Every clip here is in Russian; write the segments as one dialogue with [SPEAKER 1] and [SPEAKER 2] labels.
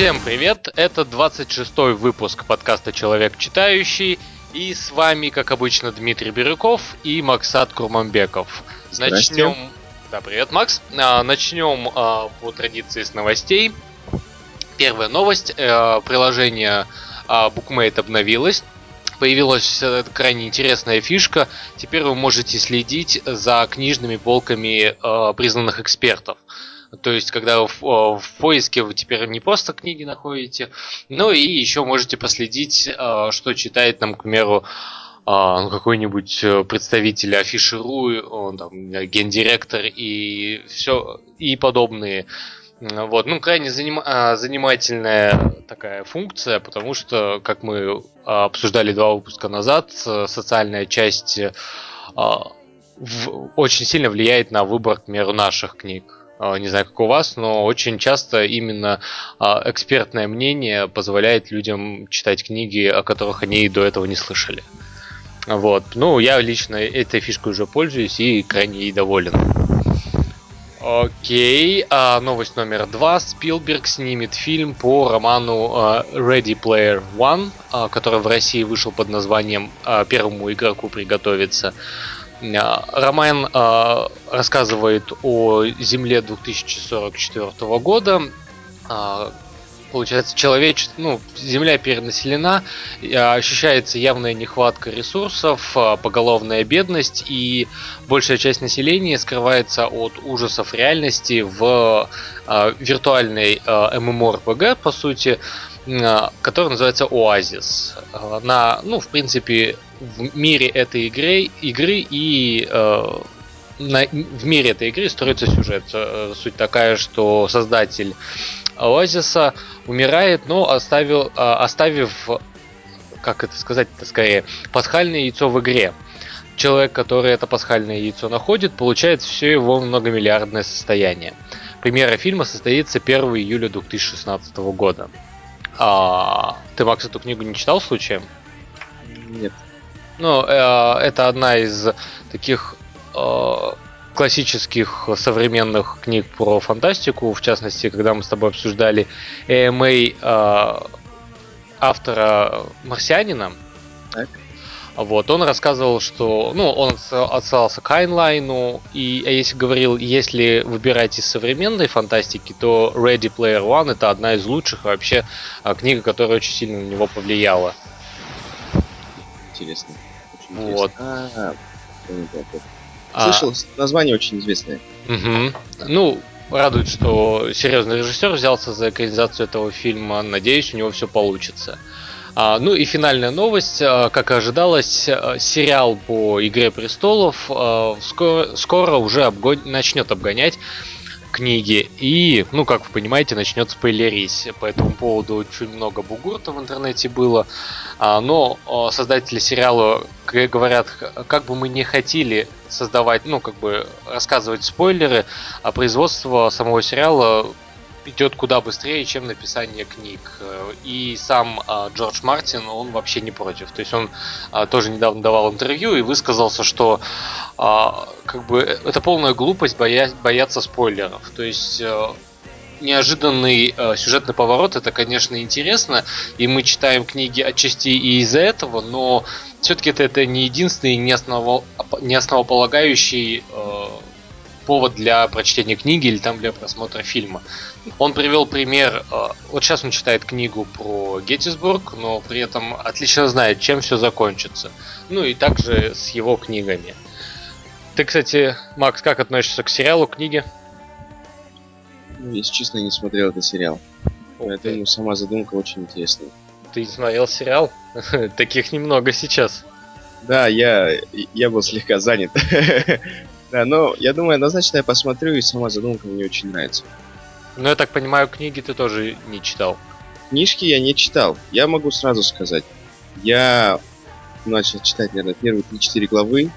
[SPEAKER 1] Всем привет! Это 26-й выпуск подкаста «Человек читающий» и с вами, как обычно, Дмитрий Бирюков и Максат Курманбеков. Начнем... Да, привет, Макс. А, начнем а, по традиции с новостей. Первая новость. А, приложение а, Bookmate обновилось. Появилась э, крайне интересная фишка. Теперь вы можете следить за книжными полками э, признанных экспертов. То есть, когда в, в поиске вы теперь не просто книги находите, но и еще можете последить, э, что читает нам, к примеру, э, ну, какой-нибудь представитель афишеру, там, гендиректор и все и подобные. Вот, ну, крайне заним... занимательная такая функция, потому что, как мы обсуждали два выпуска назад, социальная часть в... очень сильно влияет на выбор, к примеру, наших книг. А, не знаю, как у вас, но очень часто именно а, экспертное мнение позволяет людям читать книги, о которых они до этого не слышали. Вот. Ну, я лично этой фишкой уже пользуюсь и крайне ей доволен. Окей, а, новость номер два. Спилберг снимет фильм по роману а, Ready Player One, который в России вышел под названием «Первому игроку приготовиться». А, роман э, рассказывает о Земле 2044 года. Э, получается, человечество, ну, Земля перенаселена, ощущается явная нехватка ресурсов, поголовная бедность, и большая часть населения скрывается от ужасов реальности в э, виртуальной э, MMORPG, по сути, который называется Оазис. На, ну, в принципе, в мире этой игры, игры и э, на, в мире этой игры строится сюжет. Э, суть такая, что создатель Оазиса умирает, но оставил, э, оставив, как это сказать-то скорее, пасхальное яйцо в игре. Человек, который это пасхальное яйцо находит, получает все его многомиллиардное состояние. Премьера фильма состоится 1 июля 2016 года. А, ты, Макс, эту книгу не читал случаем?
[SPEAKER 2] Нет.
[SPEAKER 1] Ну, э, это одна из таких э, классических современных книг про фантастику. В частности, когда мы с тобой обсуждали AMA э, автора Марсианина. Так. Вот, он рассказывал, что, ну, он отсылался к Айнлайну, и а если говорил, если выбирать из современной фантастики, то Ready Player One это одна из лучших вообще а, книга, которая очень сильно на него повлияла.
[SPEAKER 2] Интересно.
[SPEAKER 1] Вот.
[SPEAKER 2] А, Слышал, а... название очень известное.
[SPEAKER 1] Угу. Ну, радует, что серьезный режиссер взялся за экранизацию этого фильма. Надеюсь, у него все получится. А, ну и финальная новость, а, как и ожидалось, а, сериал по Игре престолов скоро, скоро уже обгон... начнет обгонять книги. И, ну, как вы понимаете, начнет спойлерить. По этому поводу очень много бугурта в интернете было. Но создатели сериала говорят, как бы мы не хотели создавать, ну, как бы рассказывать спойлеры, а производство самого сериала идет куда быстрее, чем написание книг. И сам а, Джордж Мартин, он вообще не против. То есть он а, тоже недавно давал интервью и высказался, что а, как бы это полная глупость боя- бояться спойлеров. То есть неожиданный э, сюжетный поворот, это, конечно, интересно, и мы читаем книги отчасти и из-за этого, но все-таки это, это не единственный, не, основол, не основополагающий э, повод для прочтения книги или там для просмотра фильма. Он привел пример, э, вот сейчас он читает книгу про Геттисбург, но при этом отлично знает, чем все закончится. Ну и также с его книгами. Ты, кстати, Макс, как относишься к сериалу, книге?
[SPEAKER 2] Ну, если честно, не смотрел этот сериал. Поэтому сама задумка очень интересная.
[SPEAKER 1] Ты не смотрел сериал? Таких немного сейчас.
[SPEAKER 2] Да, я, я был слегка занят. Да, но я думаю, однозначно я посмотрю, и сама задумка мне очень нравится.
[SPEAKER 1] Ну, я так понимаю, книги ты тоже не читал.
[SPEAKER 2] Книжки я не читал. Я могу сразу сказать. Я начал читать, наверное, первые 3-4 главы.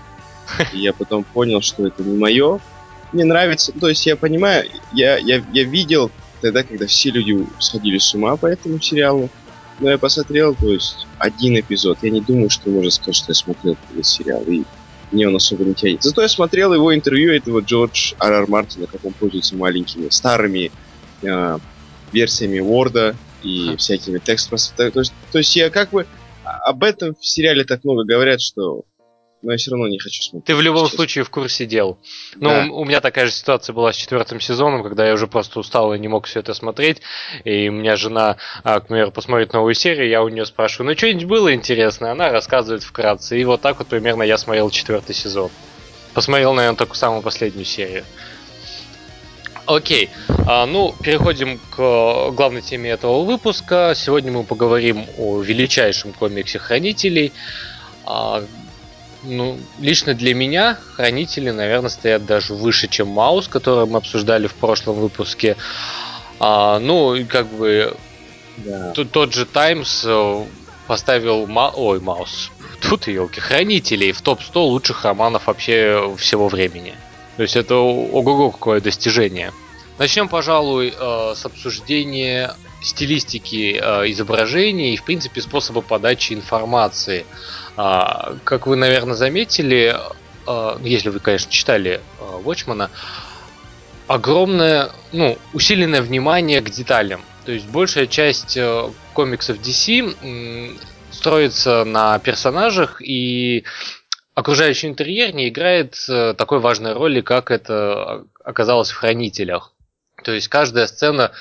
[SPEAKER 2] И я потом понял, что это не мое. Мне нравится, то есть я понимаю, я, я, я видел тогда, когда все люди сходили с ума по этому сериалу. Но я посмотрел, то есть, один эпизод. Я не думаю, что можно сказать, что я смотрел этот сериал. И мне он особо не тянет. Зато я смотрел его интервью этого Джордж Ар Мартина, как он пользуется маленькими старыми э, версиями Word и хм. всякими текстами. То то есть я как бы об этом в сериале так много говорят, что но я все равно не хочу смотреть.
[SPEAKER 1] Ты в любом честно. случае в курсе дел. Ну, да. у, у меня такая же ситуация была с четвертым сезоном, когда я уже просто устал и не мог все это смотреть. И у меня жена, а, к примеру, посмотрит новую серию, я у нее спрашиваю, ну что-нибудь было интересное? Она рассказывает вкратце. И вот так вот примерно я смотрел четвертый сезон. Посмотрел, наверное, только самую последнюю серию. Окей, а, ну, переходим к главной теме этого выпуска. Сегодня мы поговорим о величайшем комиксе Хранителей, а, ну, лично для меня хранители, наверное, стоят даже выше, чем Маус, который мы обсуждали в прошлом выпуске. А, ну, и как бы да. тот же Таймс э, поставил Ма... Ой, Маус. Тут елки, хранителей в топ-100 лучших романов вообще всего времени. То есть это ого-го какое достижение. Начнем, пожалуй, э, с обсуждения стилистики э, изображений и, в принципе, способа подачи информации. А, как вы, наверное, заметили, а, если вы, конечно, читали Watchman, огромное, ну, усиленное внимание к деталям. То есть большая часть э, комиксов DC строится на персонажах, и окружающий интерьер не играет э, такой важной роли, как это оказалось в Хранителях. То есть каждая сцена а,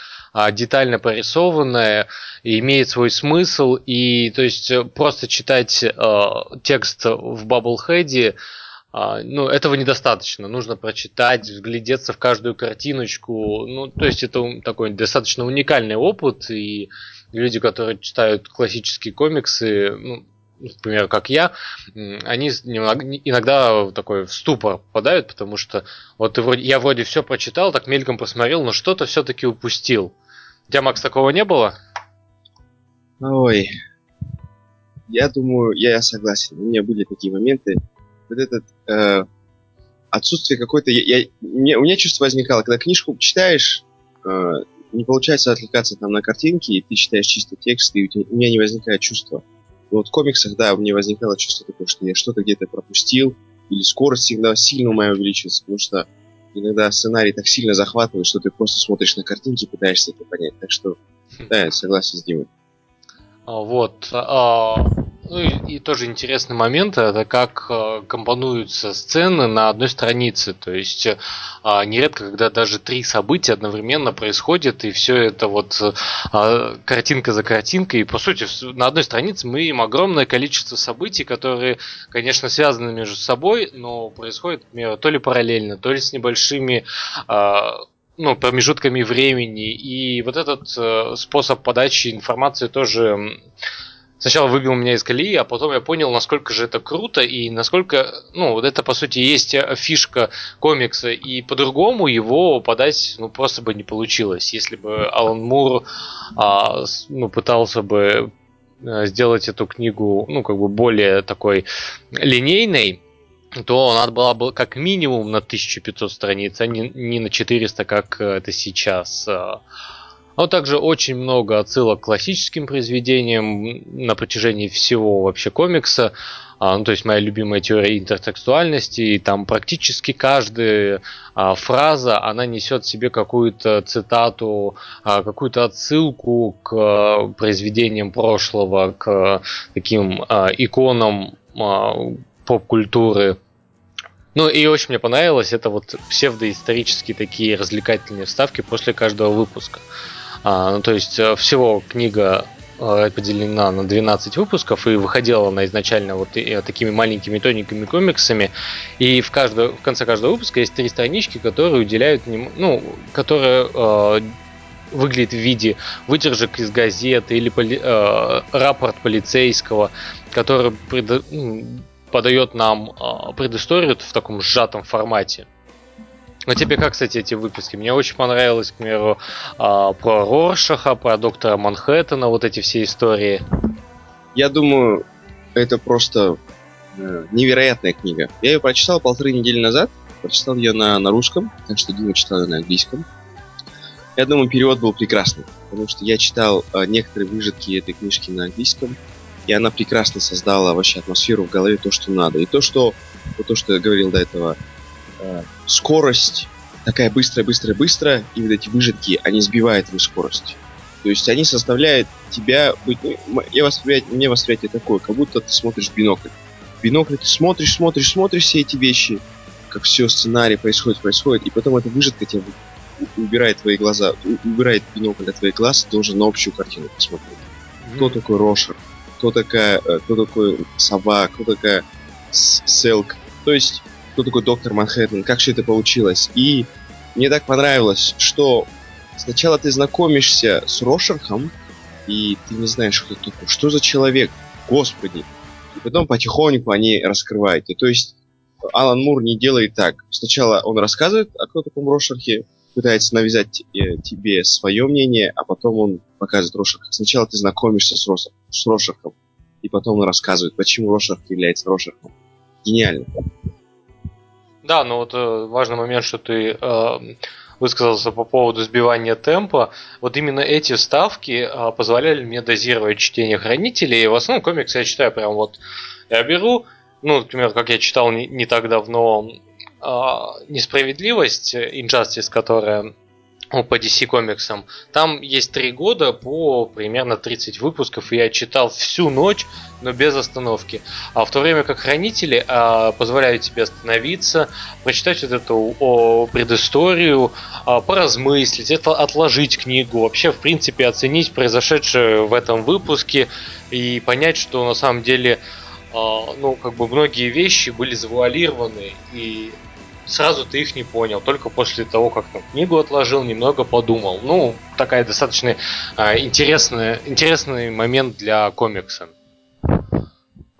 [SPEAKER 1] детально порисованная, имеет свой смысл, и то есть э, просто читать э, текст в Bubblehead а, ну, этого недостаточно. Нужно прочитать, вглядеться в каждую картиночку. Ну, то есть это такой достаточно уникальный опыт, и люди, которые читают классические комиксы, ну, например, как я, они иногда такой в ступор попадают, потому что вот я вроде все прочитал, так мельком посмотрел, но что-то все-таки упустил. У тебя, Макс, такого не было?
[SPEAKER 2] Ой, я думаю, я согласен. У меня были такие моменты. Вот этот э, отсутствие какой-то... Я, я, мне, у меня чувство возникало, когда книжку читаешь, э, не получается отвлекаться там на картинки, и ты читаешь чисто текст, и у, тебя, у меня не возникает чувства. Но вот в комиксах, да, у меня возникало чувство такое, что я что-то где-то пропустил, или скорость всегда сильно у меня увеличивается, потому что иногда сценарий так сильно захватывает, что ты просто смотришь на картинки и пытаешься это понять. Так что, да, я согласен с Димой.
[SPEAKER 1] А, вот. А, ну и, и тоже интересный момент, это как э, компонуются сцены на одной странице. То есть э, нередко, когда даже три события одновременно происходят, и все это вот э, картинка за картинкой. И по сути, на одной странице мы имеем огромное количество событий, которые, конечно, связаны между собой, но происходят, например, то ли параллельно, то ли с небольшими ну, промежутками времени. И вот этот э, способ подачи информации тоже сначала выбил меня из колеи, а потом я понял, насколько же это круто и насколько, ну, вот это по сути есть фишка комикса, и по-другому его подать, ну, просто бы не получилось, если бы Алан Мур, а, ну, пытался бы э, сделать эту книгу, ну, как бы более такой линейной, то надо было бы как минимум на 1500 страниц, а не, не на 400, как это сейчас. Но также очень много отсылок к классическим произведениям на протяжении всего вообще комикса. А, ну, то есть моя любимая теория интертекстуальности, и там практически каждая а, фраза, она несет в себе какую-то цитату, а, какую-то отсылку к а, произведениям прошлого, к таким а, иконам а, поп-культуры. Ну и очень мне понравилось, это вот псевдоисторические такие развлекательные вставки после каждого выпуска. А, ну, то есть э, всего книга э, поделена на 12 выпусков и выходила она изначально вот такими маленькими тоненькими комиксами. И в, каждого, в конце каждого выпуска есть три странички, которые уделяют, ну, которые э, выглядит в виде выдержек из газеты или поли, э, рапорт полицейского, который пред, подает нам э, предысторию в таком сжатом формате. А тебе как, кстати, эти выпуски? Мне очень понравилось, к примеру, а, про Роршаха, про доктора Манхэттена, вот эти все истории.
[SPEAKER 2] Я думаю, это просто э, невероятная книга. Я ее прочитал полторы недели назад. Прочитал ее на, на русском, так что Дима читал ее на английском. Я думаю, перевод был прекрасный, потому что я читал э, некоторые выжитки этой книжки на английском, и она прекрасно создала вообще атмосферу в голове, то, что надо. И то, что, вот то, что я говорил до этого, э, скорость такая быстрая, быстрая, быстрая, и вот эти выжитки, они сбивают твою скорость. То есть они составляют тебя быть... Ну, я восприятие, мне восприятие такое, как будто ты смотришь в бинокль. В бинокль ты смотришь, смотришь, смотришь все эти вещи, как все сценарий происходит, происходит, и потом эта выжидка тебя убирает твои глаза, убирает бинокль от твоих глаз, ты должен на общую картину посмотреть. Mm-hmm. Кто такой Рошер? Кто такая, э, кто такой Сова? Кто такая Селк? То есть, кто такой доктор Манхэттен? Как все это получилось? И мне так понравилось, что сначала ты знакомишься с Рошерхом, и ты не знаешь, кто такой, что за человек, господи. И потом потихоньку они раскрывают. И то есть Алан Мур не делает так. Сначала он рассказывает о кто таком Рошерхе, пытается навязать э, тебе свое мнение, а потом он показывает Рошерха. Сначала ты знакомишься с, Рос, с Рошерхом, и потом он рассказывает, почему Рошерх является Рошерхом. Гениально.
[SPEAKER 1] Да, но вот э, важный момент, что ты э, высказался по поводу сбивания темпа. Вот именно эти вставки э, позволяли мне дозировать чтение хранителей. И в основном комикс я читаю прям вот я беру, ну, например, как я читал не, не так давно э, несправедливость, Injustice, которая по DC комиксам. Там есть три года по примерно 30 выпусков, и я читал всю ночь, но без остановки. А в то время как хранители а, позволяют тебе остановиться, прочитать вот эту о, предысторию, а, поразмыслить, это отложить книгу, вообще в принципе оценить произошедшее в этом выпуске и понять, что на самом деле а, ну, как бы многие вещи были завуалированы, и сразу ты их не понял, только после того, как там книгу отложил, немного подумал. Ну, такая достаточно а, интересная, интересный момент для комикса.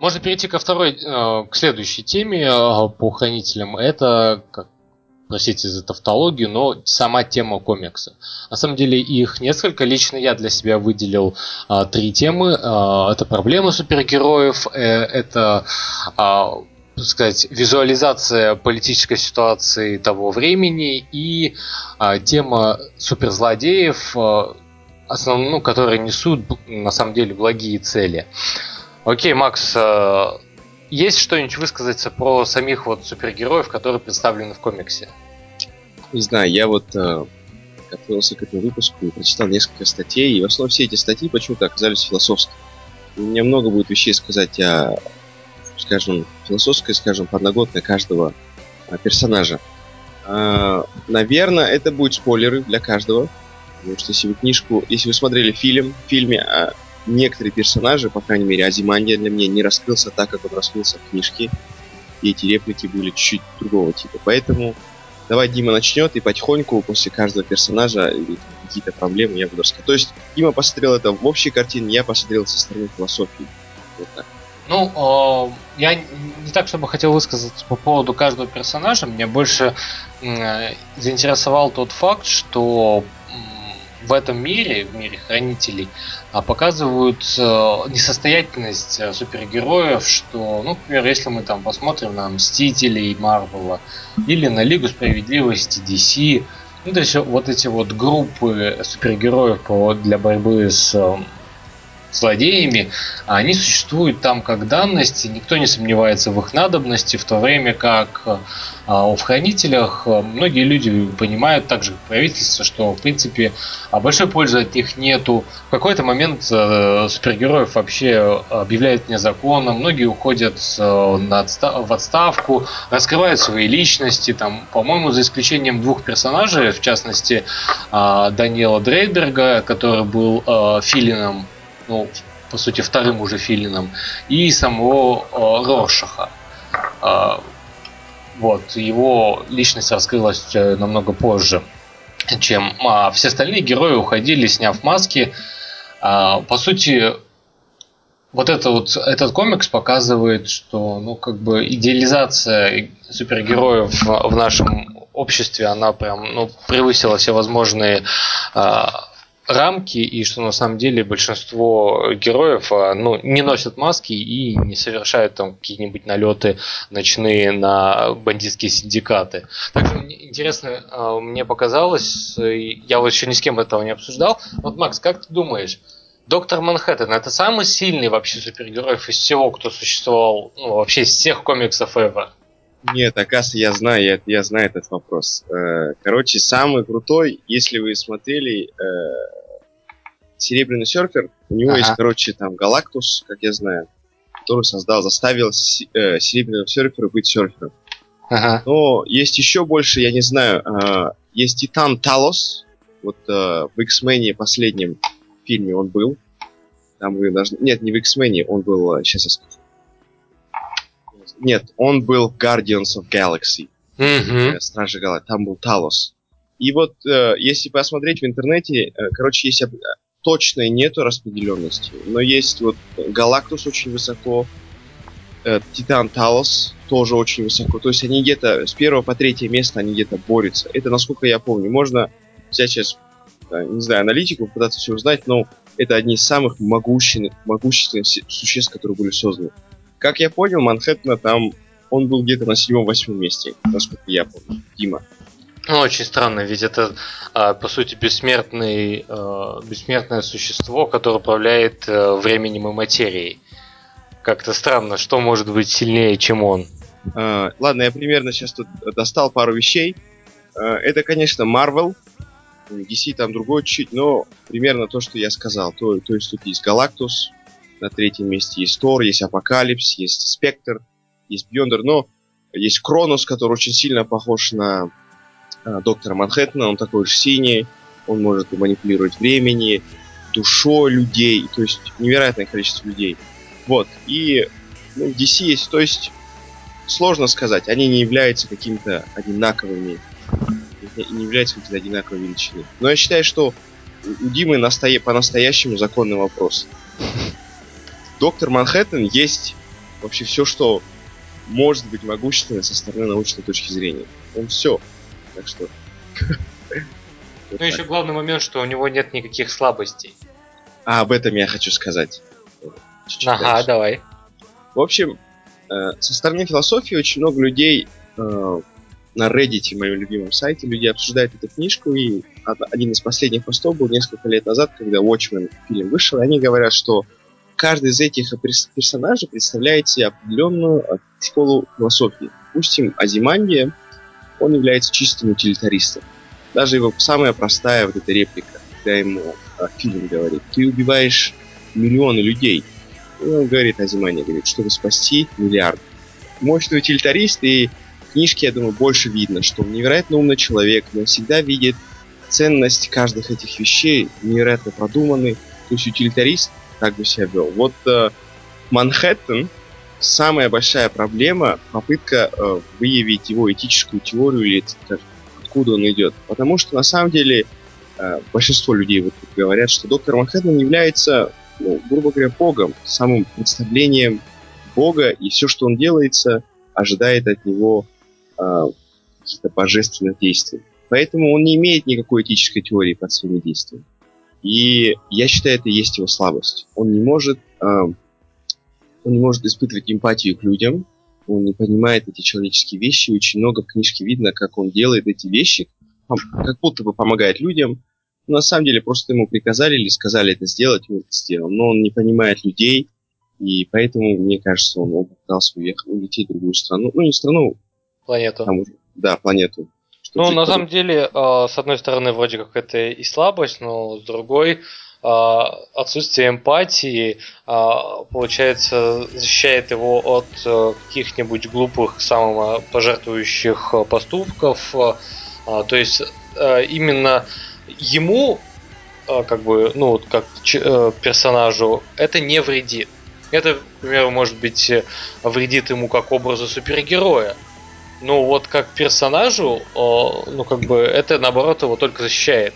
[SPEAKER 1] Можно перейти ко второй, э, к следующей теме э, по хранителям. Это, как, простите за тавтологию, но сама тема комикса. На самом деле их несколько. Лично я для себя выделил э, три темы. Э, это проблемы супергероев, э, это э, сказать, визуализация политической ситуации того времени и а, тема суперзлодеев, а, основ, ну, которые несут на самом деле благие цели. Окей, Макс, а, есть что-нибудь высказаться про самих вот супергероев, которые представлены в комиксе?
[SPEAKER 2] Не знаю, я вот э, готовился к этому выпуску и прочитал несколько статей, и в основном все эти статьи почему-то оказались философскими. У меня много будет вещей сказать о скажем, философская, скажем, подноготная каждого а, персонажа. А, наверное, это будут спойлеры для каждого. Потому что если вы книжку, если вы смотрели фильм, в фильме а, некоторые персонажи, по крайней мере, Азимандия для меня не раскрылся так, как он раскрылся в книжке. И эти реплики были чуть-чуть другого типа. Поэтому давай Дима начнет, и потихоньку после каждого персонажа какие-то проблемы я буду рассказывать. То есть Дима посмотрел это в общей картине, я посмотрел со стороны философии. Вот так.
[SPEAKER 1] Ну, я не так, чтобы хотел высказаться по поводу каждого персонажа. Меня больше заинтересовал тот факт, что в этом мире, в мире хранителей, а, показывают э, несостоятельность э, супергероев, что, ну, например, если мы там посмотрим на Мстителей Марвела или на Лигу Справедливости DC, ну, то есть вот эти вот группы супергероев для борьбы с злодеями, а они существуют там как данность, и никто не сомневается в их надобности, в то время как а, в хранителях а, многие люди понимают, так же как правительство, что в принципе большой пользы от них нету. В какой-то момент супергероев вообще объявляют незаконно, многие уходят в отставку, раскрывают свои личности, там, по-моему, за исключением двух персонажей, в частности, Даниэла Дрейдберга, который был Филином ну, по сути, вторым уже Филином, и самого э, Роршаха. Э, вот, его личность раскрылась э, намного позже, чем а все остальные герои уходили, сняв маски. А, по сути, вот это вот этот комикс показывает, что ну как бы идеализация супергероев в нашем обществе, она прям ну, превысила все возможные а, рамки и что на самом деле большинство героев а, ну, не носят маски и не совершают там какие-нибудь налеты ночные на бандитские синдикаты. Также интересно а, мне показалось, я вот еще ни с кем этого не обсуждал. Вот, Макс, как ты думаешь, Доктор Манхэттен это самый сильный вообще супергероев из всего, кто существовал, ну, вообще из всех комиксов ever?
[SPEAKER 2] Нет, оказывается, я знаю, я, я знаю этот вопрос. Э, короче, самый крутой, если вы смотрели э, Серебряный серфер, у него ага. есть, короче, там Галактус, как я знаю, который создал, заставил э, Серебряного серфера быть серфером. Ага. Но есть еще больше, я не знаю, э, есть Титан Талос, вот э, в X-Men последнем фильме он был. Там вы должны... Нет, не в X-Men, он был... Сейчас я скажу. Нет, он был Guardians of Galaxy. Mm-hmm. Стражи Галактики. Там был Талос. И вот, э, если посмотреть в интернете, э, короче, есть точной нету распределенности, но есть вот Галактус очень высоко, э, Титан Талос тоже очень высоко. То есть они где-то с первого по третье место они где-то борются. Это насколько я помню. Можно взять сейчас, э, не знаю, аналитику, пытаться все узнать, но это одни из самых могущественных, могущественных существ, которые были созданы. Как я понял, Манхэттена там он был где-то на седьмом-восьмом месте, насколько я помню. Дима.
[SPEAKER 1] Ну, очень странно, ведь это, а, по сути, бессмертный, а, бессмертное существо, которое управляет а, временем и материей. Как-то странно, что может быть сильнее, чем он.
[SPEAKER 2] А, ладно, я примерно сейчас тут достал пару вещей. Это, конечно, Marvel. DC там другой чуть, но примерно то, что я сказал. То, то есть тут есть Галактус, на третьем месте есть Тор, есть Апокалипс, есть Спектр, есть Beyonder, но есть Кронос, который очень сильно похож на э, доктора Манхэттена, он такой же синий, он может манипулировать времени, душой людей, то есть невероятное количество людей. Вот, и ну, DC есть, то есть сложно сказать, они не являются какими-то одинаковыми, не являются какими-то одинаковой величиной. Но я считаю, что у Димы настоя... по-настоящему законный вопрос. Доктор Манхэттен есть вообще все, что может быть могущественным со стороны научной точки зрения. Он все. Так что...
[SPEAKER 1] Ну, еще главный момент, что у него нет никаких слабостей.
[SPEAKER 2] А, об этом я хочу сказать.
[SPEAKER 1] ага, давай.
[SPEAKER 2] В общем, э, со стороны философии очень много людей э, на Reddit, моем любимом сайте, люди обсуждают эту книжку, и один из последних постов был несколько лет назад, когда Watchmen фильм вышел, и они говорят, что каждый из этих персонажей представляет себе определенную э, школу философии. Допустим, Азимандия, он является чистым утилитаристом. Даже его самая простая вот эта реплика, когда ему а, фильм говорит, ты убиваешь миллионы людей. И он говорит, Азимания говорит, чтобы спасти миллиард. Мощный утилитарист, и в книжке, я думаю, больше видно, что он невероятно умный человек, но всегда видит ценность каждых этих вещей, невероятно продуманный. То есть утилитарист как бы себя вел. Вот э, Манхэттен, самая большая проблема попытка э, выявить его этическую теорию или откуда он идет. Потому что на самом деле э, большинство людей вот говорят, что доктор Манхэттен является, ну, грубо говоря, богом, самым представлением бога, и все, что он делается, ожидает от него э, каких-то божественных действий. Поэтому он не имеет никакой этической теории под своими действиями. И я считаю, это и есть его слабость. Он не может, э, он не может испытывать эмпатию к людям, он не понимает эти человеческие вещи. Очень много в книжке видно, как он делает эти вещи, как будто бы помогает людям. Но на самом деле просто ему приказали или сказали это сделать, он это сделал. Но он не понимает людей, и поэтому, мне кажется, он попытался уехать, улететь в другую страну. Ну, не страну.
[SPEAKER 1] Планету.
[SPEAKER 2] Там, да, планету.
[SPEAKER 1] Ну, на самом деле, а, с одной стороны, вроде как это и слабость, но с другой, а, отсутствие эмпатии, а, получается, защищает его от каких-нибудь глупых, самопожертвующих поступков. То есть, именно ему, как бы, ну, как э, персонажу, это не вредит. Это, к примеру, может быть, вредит ему как образу супергероя. Ну, вот как персонажу, ну, как бы, это, наоборот, его только защищает.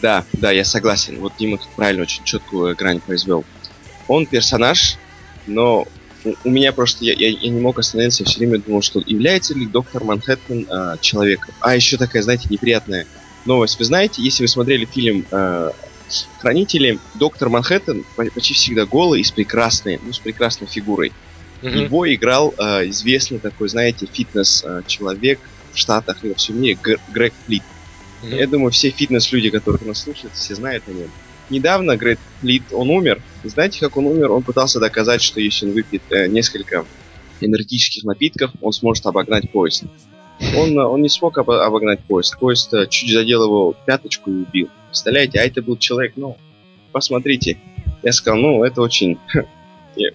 [SPEAKER 2] Да, да, я согласен. Вот Дима тут правильно очень четкую грань произвел. Он персонаж, но у меня просто я, я, я не мог остановиться, я все время думал, что является ли доктор Манхэттен э, человеком. А еще такая, знаете, неприятная новость. Вы знаете, если вы смотрели фильм э, Хранители, доктор Манхэттен почти всегда голый и с прекрасной, ну, с прекрасной фигурой. Mm-hmm. Его играл э, известный такой, знаете, фитнес-человек в Штатах и во всем мире Грег Флит. Mm-hmm. Я думаю, все фитнес-люди, которые нас слушают, все знают о нем. Недавно Грег Флит, он умер. И знаете, как он умер? Он пытался доказать, что если он выпьет э, несколько энергетических напитков, он сможет обогнать поезд. Он, э, он не смог об, обогнать поезд. Поезд э, чуть задел его пяточку и убил. Представляете, а это был человек, ну, посмотрите. Я сказал, ну, это очень... Я,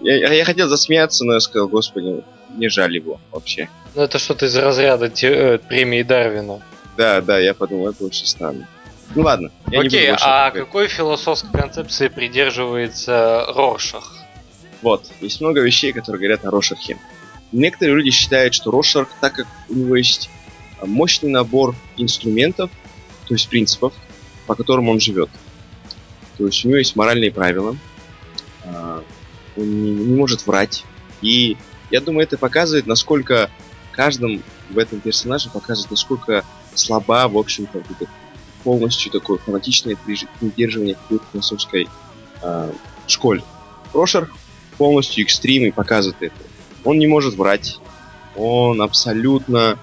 [SPEAKER 2] я, я, я хотел засмеяться, но я сказал, господи, не жаль его вообще.
[SPEAKER 1] Ну, это что-то из разряда те, э, премии Дарвина.
[SPEAKER 2] Да, да, я подумал, это очень странно. Ну ладно.
[SPEAKER 1] Я Окей, а какой философской концепции придерживается Роршах?
[SPEAKER 2] Вот, есть много вещей, которые говорят о Рошархе. Некоторые люди считают, что Рошарх, так как у него есть а, мощный набор инструментов, то есть принципов, по которым он живет. То есть у него есть моральные правила, он не, не может врать. И я думаю, это показывает, насколько каждым в этом персонаже показывает, насколько слаба, в общем-то, полностью такое фанатичное придерживание какой-то философской э, школе. Рошер полностью экстрим и показывает это. Он не может врать. Он абсолютно...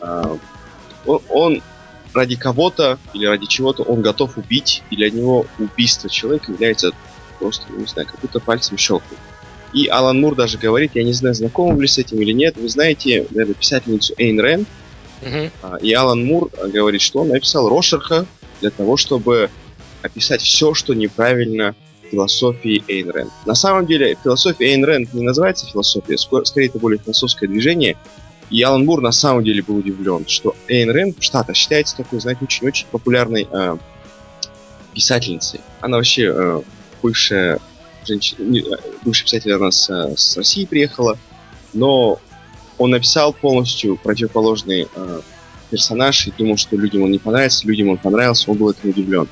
[SPEAKER 2] Э, он, он ради кого-то или ради чего-то он готов убить, и для него убийство человека является просто, не знаю, как будто пальцем щелкнуть. И Алан Мур даже говорит, я не знаю, знакомы вы с этим или нет, вы знаете, наверное, писательницу Эйн Рен, uh-huh. и Алан Мур говорит, что он написал Рошерха для того, чтобы описать все, что неправильно в философии Эйн Рен. На самом деле, философия Эйн Рен не называется философия, скорее это более философское движение, и Алан Мур на самом деле был удивлен, что Эйн Рен в Штатах считается такой, знаете, очень-очень популярной э, писательницей. Она вообще э, бывшая женщина, э, бывший писатель она с, э, с России приехала, но он написал полностью противоположный э, персонаж и думал, что людям он не понравится, людям он понравился, он был этим удивлен.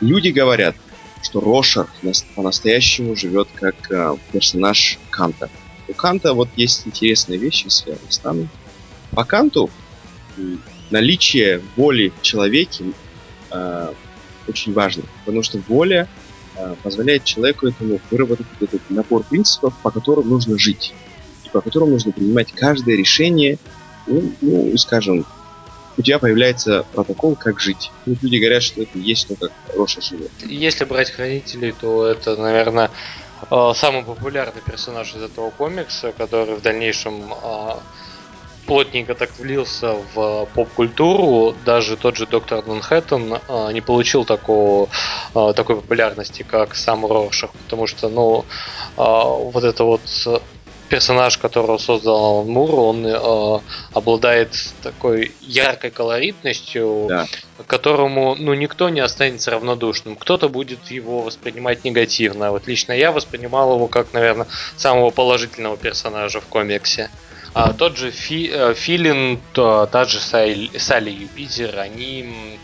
[SPEAKER 2] Люди говорят, что Рошер по-настоящему живет как э, персонаж Канта. У Канта вот есть интересные вещи, связанные с нами. По Канту наличие воли в человеке э, очень важно, потому что воля позволяет человеку этому выработать этот набор принципов, по которым нужно жить, и по которым нужно принимать каждое решение, ну, ну скажем, у тебя появляется протокол, как жить. Ну, люди говорят, что это есть то, как Роша живет.
[SPEAKER 1] Если брать хранителей, то это, наверное, Э, самый популярный персонаж из этого комикса, который в дальнейшем э, плотненько так влился в поп-культуру, даже тот же доктор Манхэттен э, не получил такого, такой популярности, как сам Роршах, потому что, ну, вот это вот персонаж, которого создал Мур, он э, обладает такой яркой колоритностью, да. которому ну, никто не останется равнодушным. Кто-то будет его воспринимать негативно. Вот лично я воспринимал его как, наверное, самого положительного персонажа в комиксе. А тот же Фи, э, Филин, то, та же Салли, Салли Юпитер, они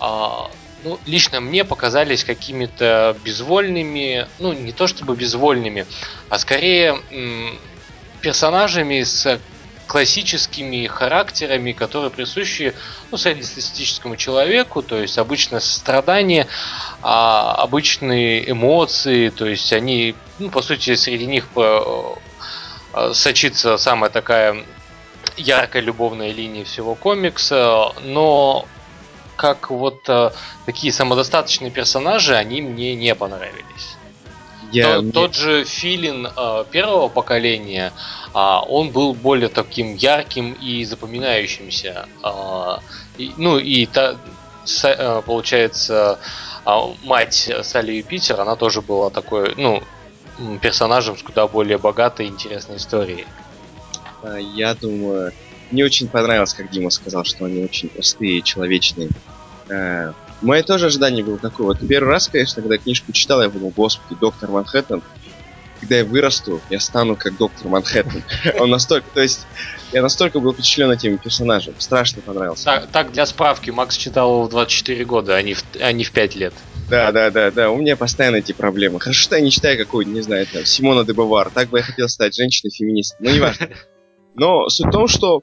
[SPEAKER 1] а, ну, лично мне показались какими-то безвольными, ну, не то чтобы безвольными, а скорее м- персонажами с классическими характерами, которые присущи ну, среднестатистическому человеку, то есть обычное сострадание, а, обычные эмоции, то есть они, ну, по сути, среди них э, сочится самая такая яркая любовная линия всего комикса, но как вот э, такие самодостаточные персонажи, они мне не понравились. Я... Тот, тот же Филин э, первого поколения, э, он был более таким ярким и запоминающимся. Э, и, ну и та, с, э, получается, э, мать Салли Юпитер, она тоже была такой, ну, персонажем с куда более богатой и интересной историей.
[SPEAKER 2] Я думаю, мне очень понравилось, как Дима сказал, что они очень простые и человечные. Э, мое тоже ожидание было такое. Вот первый раз, конечно, когда книжку читал, я подумал, господи, доктор Манхэттен. Когда я вырасту, я стану как доктор Манхэттен. Он настолько, то есть, я настолько был впечатлен этим персонажем. Страшно понравился.
[SPEAKER 1] Так, так для справки, Макс читал его в 24 года, а не в, а не в 5 лет.
[SPEAKER 2] Да, да, да, да. У меня постоянно эти проблемы. Хорошо, что я не читаю какую-нибудь, не знаю, там, Симона де Бавар. Так бы я хотел стать женщиной-феминисткой. Но неважно. Но суть в том, что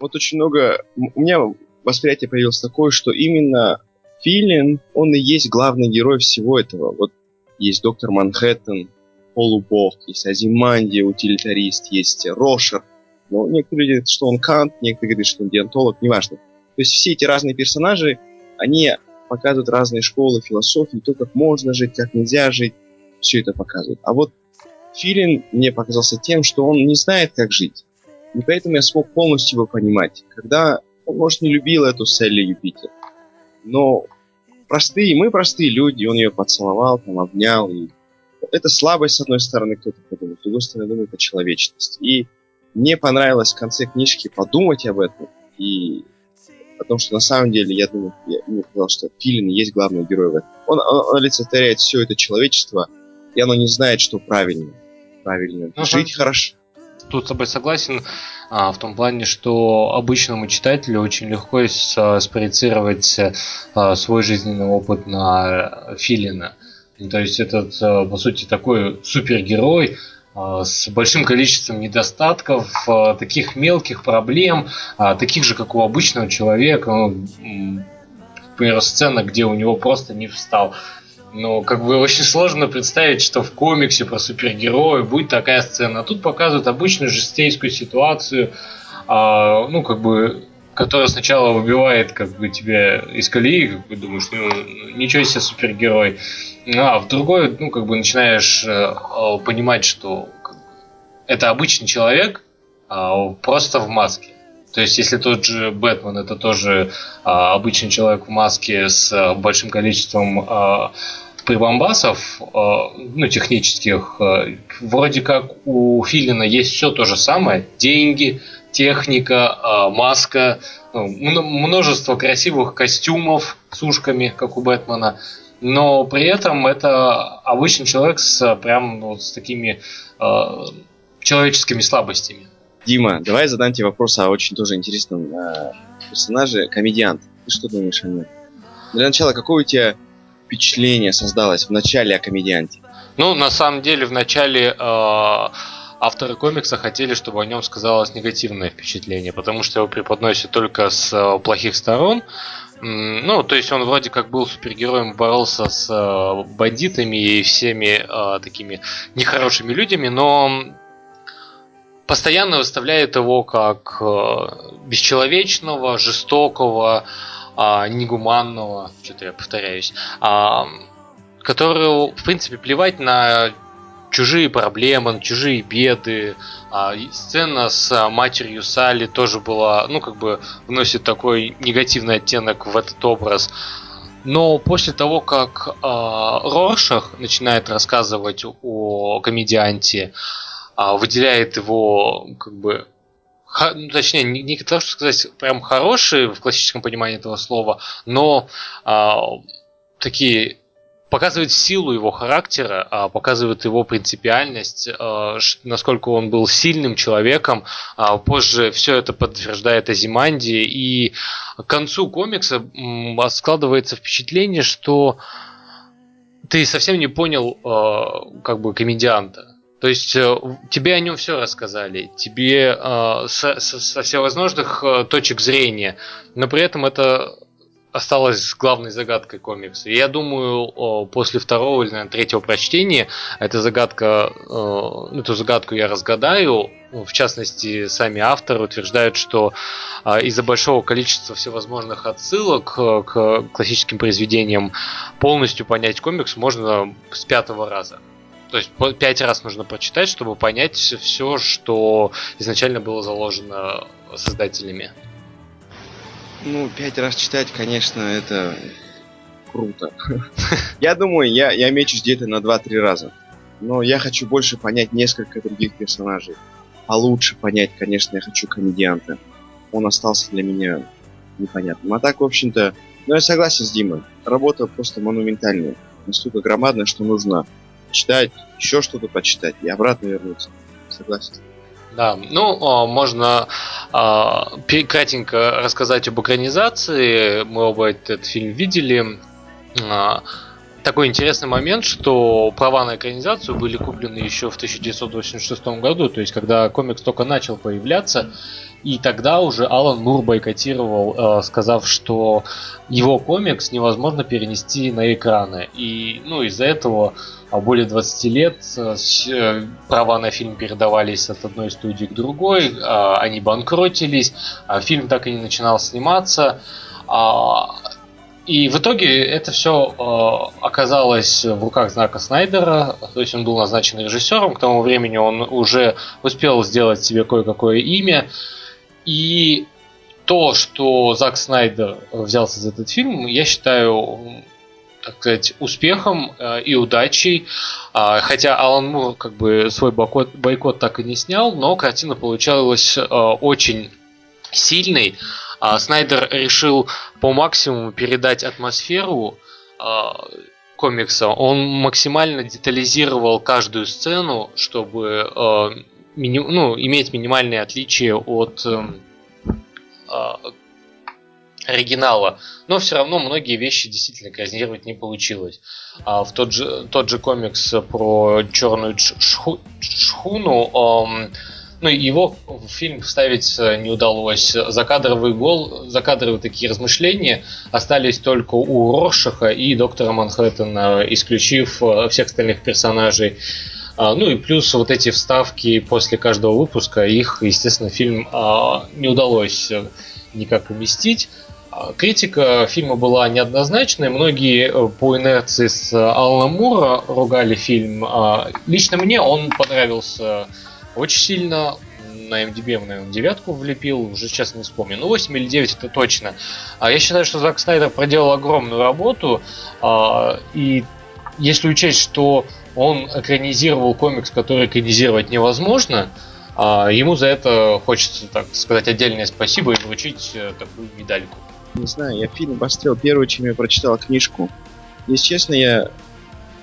[SPEAKER 2] вот очень много... У меня восприятие появилось такое, что именно Филин, он и есть главный герой всего этого. Вот есть доктор Манхэттен, полубог, есть Азиманди, утилитарист, есть Рошер. Но некоторые говорят, что он Кант, некоторые говорят, что он диантолог, неважно. То есть все эти разные персонажи, они показывают разные школы философии, то, как можно жить, как нельзя жить, все это показывают. А вот Филин мне показался тем, что он не знает, как жить. И поэтому я смог полностью его понимать. Когда он, может, не любил эту Селли Юпитер, но простые, мы простые люди, он ее поцеловал, там, обнял. И... Это слабость, с одной стороны, кто-то подумает, с другой стороны, думает, это человечность. И мне понравилось в конце книжки подумать об этом и о том, что на самом деле, я думаю, я мне казалось, что Филин есть главный герой в этом. Он, он олицетворяет все это человечество, и оно не знает, что правильно. Правильно. Ну, Жить хорошо.
[SPEAKER 1] Тут с тобой согласен а, в том плане, что обычному читателю очень легко с, спроецировать а, свой жизненный опыт на Филина. То есть этот, а, по сути, такой супергерой, а, с большим количеством недостатков, а, таких мелких проблем, а, таких же, как у обычного человека. Ну, например, сцена, где у него просто не встал. Но как бы очень сложно представить, что в комиксе про супергероя будет такая сцена. А тут показывают обычную жестейскую ситуацию, ну, как бы которая сначала выбивает как бы тебя из колеи, как бы думаешь, ну ничего себе супергерой. А в другой, ну, как бы начинаешь э, э, понимать, что как бы, это обычный человек, э, просто в маске. То есть, если тот же Бэтмен это тоже э, обычный человек в маске с э, большим количеством э, прибамбасов, э, ну, технических, э, вроде как у Филина есть все то же самое. Деньги, техника, э, маска, ну, множество красивых костюмов с ушками, как у Бэтмена но при этом это обычный человек с прям вот с такими э, человеческими слабостями.
[SPEAKER 2] Дима, давай задам тебе вопрос о очень тоже интересном э, персонаже, комедиант. Ты что думаешь о нем? Для начала, какое у тебя впечатление создалось в начале о комедианте?
[SPEAKER 1] Ну, на самом деле, в начале э, авторы комикса хотели, чтобы о нем сказалось негативное впечатление, потому что его преподносят только с э, плохих сторон. Ну, то есть он вроде как был супергероем, боролся с э, бандитами и всеми э, такими нехорошими людьми, но постоянно выставляет его как бесчеловечного, жестокого, э, негуманного, что-то я повторяюсь, э, которого, в принципе, плевать на чужие проблемы, чужие беды. А, сцена с матерью Салли тоже была, ну, как бы вносит такой негативный оттенок в этот образ. Но после того, как э, Роршах начинает рассказывать о комедианте, э, выделяет его, как бы, ну, точнее, не, не то, что сказать, прям хороший в классическом понимании этого слова, но э, такие показывает силу его характера, а показывает его принципиальность, а, насколько он был сильным человеком. А позже все это подтверждает Азиманди, и к концу комикса складывается впечатление, что ты совсем не понял как бы комедианта. То есть э, тебе о нем все рассказали, тебе со, со, со всевозможных э, точек зрения, но при этом это осталась главной загадкой комикса. Я думаю, после второго или наверное, третьего прочтения эта загадка, эту загадку я разгадаю. В частности, сами авторы утверждают, что а, из-за большого количества всевозможных отсылок э, к классическим произведениям полностью понять комикс можно с пятого раза. То есть пять раз нужно прочитать, чтобы понять все, что изначально было заложено создателями.
[SPEAKER 2] Ну, пять раз читать, конечно, это круто. Я думаю, я, я мечусь где-то на 2-3 раза. Но я хочу больше понять несколько других персонажей. А лучше понять, конечно, я хочу комедианта. Он остался для меня непонятным. А так, в общем-то, ну я согласен с Димой. Работа просто монументальная. Настолько громадная, что нужно читать, еще что-то почитать и обратно вернуться. Согласен.
[SPEAKER 1] Да, ну, а, можно а, кратенько рассказать об экранизации. Мы оба этот фильм видели. А, такой интересный момент, что права на экранизацию были куплены еще в 1986 году, то есть когда комикс только начал появляться, и тогда уже Алан Мур бойкотировал, сказав, что его комикс невозможно перенести на экраны. И ну, из-за этого а более 20 лет э, э, права на фильм передавались от одной студии к другой, а, они банкротились, а фильм так и не начинал сниматься. И в итоге это все э, оказалось в руках Знака Снайдера, то есть он был назначен режиссером, к тому времени он уже успел сделать себе кое-какое имя. И то, что Зак Снайдер взялся за этот фильм, я считаю так сказать, успехом э, и удачей. Э, хотя Алан Мур как бы свой бойкот, бойкот так и не снял, но картина получалась э, очень сильной. Э, Снайдер решил по максимуму передать атмосферу э, комикса. Он максимально детализировал каждую сцену, чтобы э, мини, ну, иметь минимальные отличия от э, э, оригинала, но все равно многие вещи действительно экранизировать не получилось. А в тот же, тот же комикс про черную шху, шхуну, эм, ну, его в фильм вставить не удалось. Закадровый гол, закадровые такие размышления остались только у Роршаха и доктора Манхэттена, исключив э, всех остальных персонажей. А, ну и плюс вот эти вставки после каждого выпуска, их, естественно, фильм а, не удалось никак уместить. А, критика фильма была неоднозначной. Многие э, по инерции с Алана Мура ругали фильм. Лично мне он понравился очень сильно. На MDB наверное, девятку влепил, уже сейчас не вспомню. Ну, 8 или 9 это точно. А я считаю, что Зак Снайдер проделал огромную работу. И если учесть, что он экранизировал комикс, который экранизировать невозможно, ему за это хочется, так сказать, отдельное спасибо и вручить э, такую медальку
[SPEAKER 2] не знаю, я фильм посмотрел первый, чем я прочитал книжку. Если честно, я,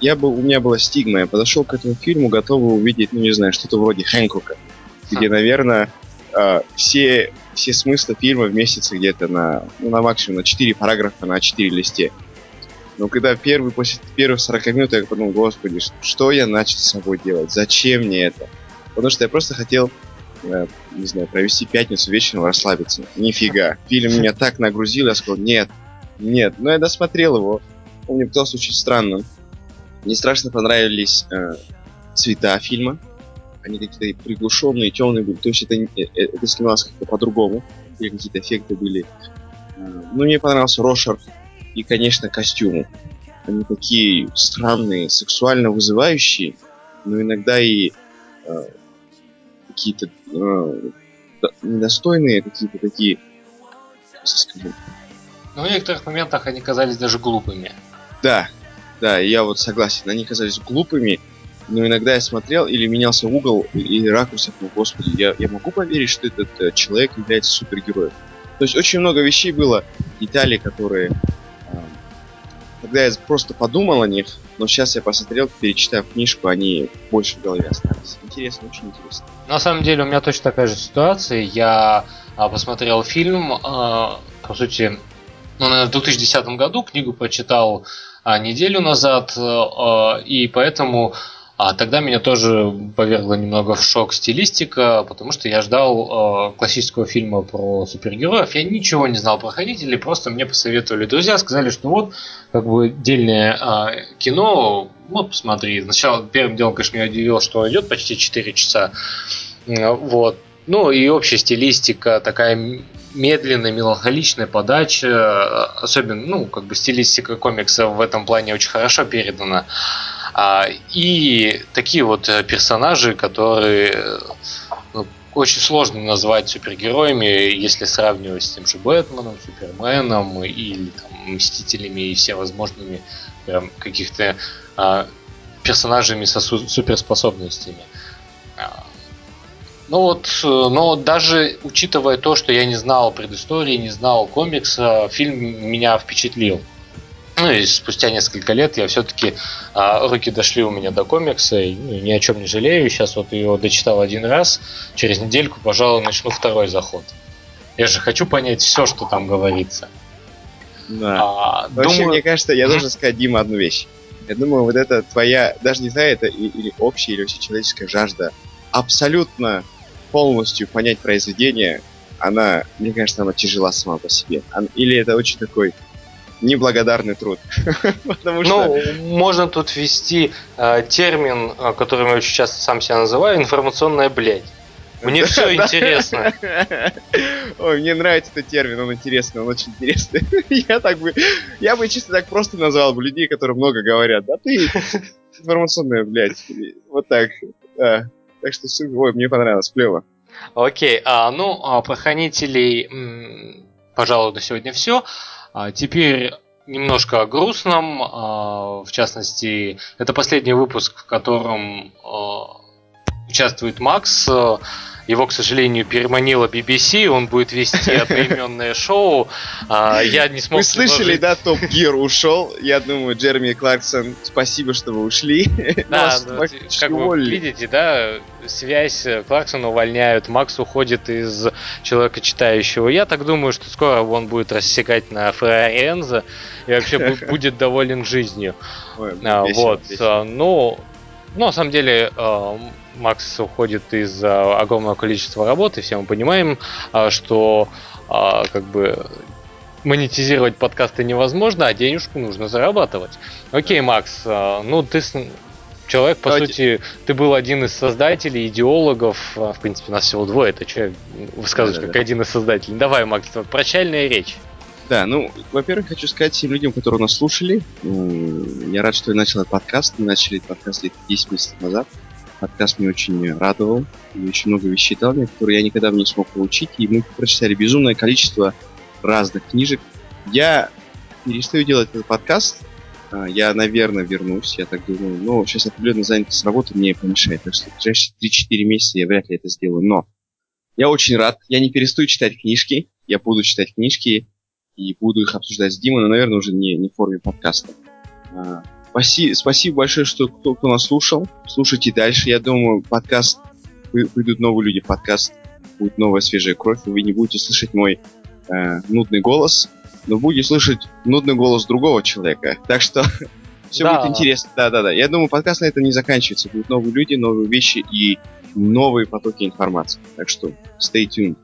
[SPEAKER 2] я бы, у меня была стигма. Я подошел к этому фильму, готовый увидеть, ну не знаю, что-то вроде Хэнкока, где, наверное, э, все, все смыслы фильма вместятся где-то на, ну, на максимум на 4 параграфа на 4 листе. Но когда первый, после первых 40 минут я подумал, господи, что я начал с собой делать? Зачем мне это? Потому что я просто хотел Э, не знаю, провести пятницу вечером, расслабиться. Нифига. Фильм меня так нагрузил, я сказал, нет, нет. Но я досмотрел его. Он мне показался очень странным. Мне страшно понравились э, цвета фильма. Они какие-то приглушенные, темные были. То есть это, э, э, это снималось как-то по-другому. Или какие-то эффекты были. Ну, мне понравился Рошер и, конечно, костюмы. Они такие странные, сексуально вызывающие, но иногда и э, какие-то э, недостойные, какие-то такие, скажу.
[SPEAKER 1] Но в некоторых моментах они казались даже глупыми.
[SPEAKER 2] Да, да, я вот согласен. Они казались глупыми, но иногда я смотрел или менялся угол и ракурс, ну, господи, я, я могу поверить, что этот э, человек является супергероем. То есть очень много вещей было, деталей, которые когда я просто подумал о них, но сейчас я посмотрел, перечитав книжку, они больше в голове остались. Интересно, очень интересно.
[SPEAKER 1] На самом деле у меня точно такая же ситуация. Я а, посмотрел фильм, а, по сути, ну, наверное, в 2010 году, книгу прочитал а, неделю назад, а, и поэтому а тогда меня тоже повергла немного в шок стилистика, потому что я ждал э, классического фильма про супергероев. Я ничего не знал про хранителей, просто мне посоветовали друзья, сказали, что вот как бы отдельное э, кино, вот посмотри. Сначала первым делом, конечно, меня удивило, что идет почти 4 часа. Вот. Ну и общая стилистика такая медленная, меланхоличная подача, особенно, ну, как бы стилистика комикса в этом плане очень хорошо передана. А, и такие вот э, персонажи, которые ну, очень сложно назвать супергероями, если сравнивать с тем же Бэтменом, Суперменом или там, Мстителями и всевозможными прям каких-то а, персонажами со су- суперспособностями. Ну вот, э, но даже учитывая то, что я не знал предыстории, не знал комикса, фильм меня впечатлил. Ну и спустя несколько лет я все-таки а, руки дошли у меня до комикса, и ну, ни о чем не жалею. Сейчас вот его дочитал один раз, через недельку, пожалуй, начну второй заход. Я же хочу понять все, что там говорится.
[SPEAKER 2] Да. А, Вообще, думаю... мне кажется, я должен сказать, Дима, одну вещь. Я думаю, вот это твоя, даже не знаю, это или общая, или вообще человеческая жажда абсолютно полностью понять произведение, она, мне кажется, она тяжела сама по себе. Или это очень такой неблагодарный труд.
[SPEAKER 1] Потому что... Ну, можно тут ввести э, термин, э, который я очень часто сам себя называю, информационная блядь. Мне все интересно.
[SPEAKER 2] Ой, мне нравится этот термин, он интересный, он очень интересный. я так бы, я бы чисто так просто назвал бы людей, которые много говорят. Да ты информационная, блядь. Вот так. Да. Так что, ой, мне понравилось, клево.
[SPEAKER 1] Окей, а, ну, а, про хранителей, м- пожалуй, на сегодня все. А теперь немножко о грустном. А, в частности, это последний выпуск, в котором а, участвует Макс. Его, к сожалению, переманила BBC, он будет вести одноименное шоу. А, я не смог...
[SPEAKER 2] Вы слышали, да, Топ Гир ушел? Я думаю, Джереми Кларксон, спасибо, что вы ушли.
[SPEAKER 1] Да, ну, как вы видите, да, связь Кларксона увольняют, Макс уходит из Человека Читающего. Я так думаю, что скоро он будет рассекать на Энза и вообще будет доволен жизнью. А, вот, ну, ну, на самом деле, Макс уходит из-за огромного количества работы, все мы понимаем, а, что а, как бы монетизировать подкасты невозможно, а денежку нужно зарабатывать. Окей, Макс, а, ну ты человек, по Давайте. сути, ты был один из создателей, идеологов, в принципе, нас всего двое, это что высказывать да, как да. один из создателей. Давай, Макс, прощальная речь.
[SPEAKER 2] Да, ну, во-первых, хочу сказать всем людям, которые нас слушали. Я рад, что я начал этот подкаст. Мы начали этот подкаст где-то 10 месяцев назад. Подкаст меня очень радовал. И очень много вещей дал мне, которые я никогда не смог получить. И мы прочитали безумное количество разных книжек. Я перестаю делать этот подкаст. А, я, наверное, вернусь, я так думаю. Но сейчас определенно занятость работы мне помешает. Так что в ближайшие 3-4 месяца я вряд ли это сделаю. Но я очень рад. Я не перестаю читать книжки. Я буду читать книжки и буду их обсуждать с Димой, но, наверное, уже не, не в форме подкаста. А, Спасибо, большое, что кто, кто нас слушал. Слушайте дальше. Я думаю, подкаст выйдут новые люди, подкаст будет новая свежая кровь. Вы не будете слышать мой э, нудный голос, но будете слышать нудный голос другого человека. Так что все да. будет интересно. Да, да, да. Я думаю, подкаст на этом не заканчивается. Будут новые люди, новые вещи и новые потоки информации. Так что stay tuned.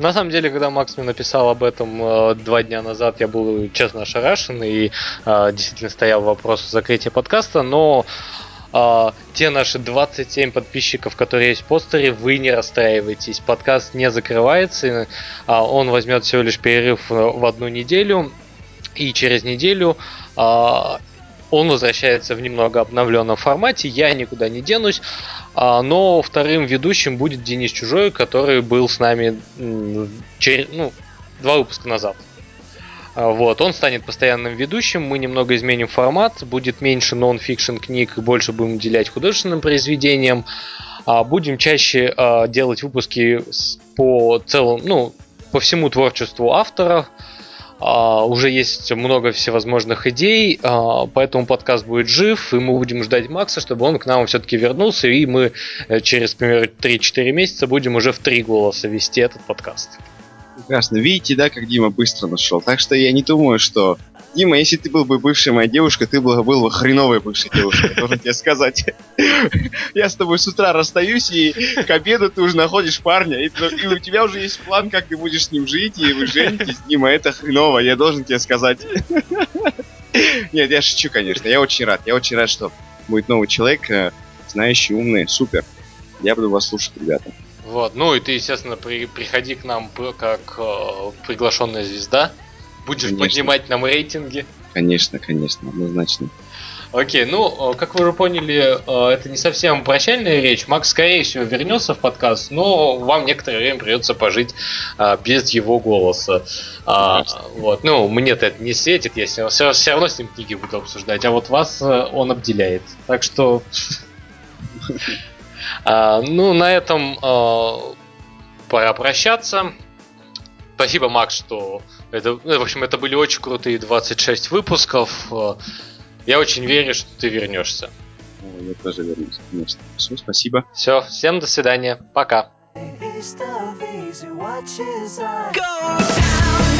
[SPEAKER 1] На самом деле, когда Макс мне написал об этом э, два дня назад, я был честно ошарашен и э, действительно стоял вопрос закрытия подкаста, но э, те наши 27 подписчиков, которые есть в постере, вы не расстраивайтесь. Подкаст не закрывается, э, он возьмет всего лишь перерыв в одну неделю, и через неделю э, он возвращается в немного обновленном формате, я никуда не денусь. А, но вторым ведущим будет Денис Чужой, который был с нами через, ну, два выпуска назад. А, вот, он станет постоянным ведущим, мы немного изменим формат, будет меньше нон-фикшн книг, больше будем уделять художественным произведениям, а, будем чаще делать выпуски по целому, ну, по всему творчеству автора, уже есть много всевозможных идей, uh, поэтому подкаст будет жив, и мы будем ждать Макса, чтобы он к нам все-таки вернулся, и мы э, через, примерно, 3-4 месяца будем уже в три голоса вести этот подкаст.
[SPEAKER 2] Прекрасно. Видите, да, как Дима быстро нашел. Так что я не думаю, что Дима, если ты был бы бывшей моей девушкой, ты был бы хреновой бывшей девушкой, должен тебе сказать. Я с тобой с утра расстаюсь, и к обеду ты уже находишь парня, и, и у тебя уже есть план, как ты будешь с ним жить, и вы женитесь. Дима, это хреново, я должен тебе сказать. Нет, я шучу, конечно. Я очень рад. Я очень рад, что будет новый человек, э, знающий, умный, супер. Я буду вас слушать, ребята.
[SPEAKER 1] Вот, ну и ты, естественно, при, приходи к нам как э, приглашенная звезда. Будешь конечно. поднимать нам рейтинги.
[SPEAKER 2] Конечно, конечно, однозначно.
[SPEAKER 1] Окей, ну, как вы уже поняли, э, это не совсем прощальная речь. Макс, скорее всего, вернется в подкаст, но вам некоторое время придется пожить а, без его голоса. А, вот, ну, мне-то это не светит, я все, все равно с ним книги буду обсуждать, а вот вас э, он обделяет. Так что... А, ну, на этом пора прощаться. Спасибо, Макс, что это, ну, в общем, это были очень крутые 26 выпусков. Э, я очень верю, что ты вернешься.
[SPEAKER 2] Я тоже вернусь, конечно. Все, спасибо.
[SPEAKER 1] Все, всем до свидания. Пока. Go!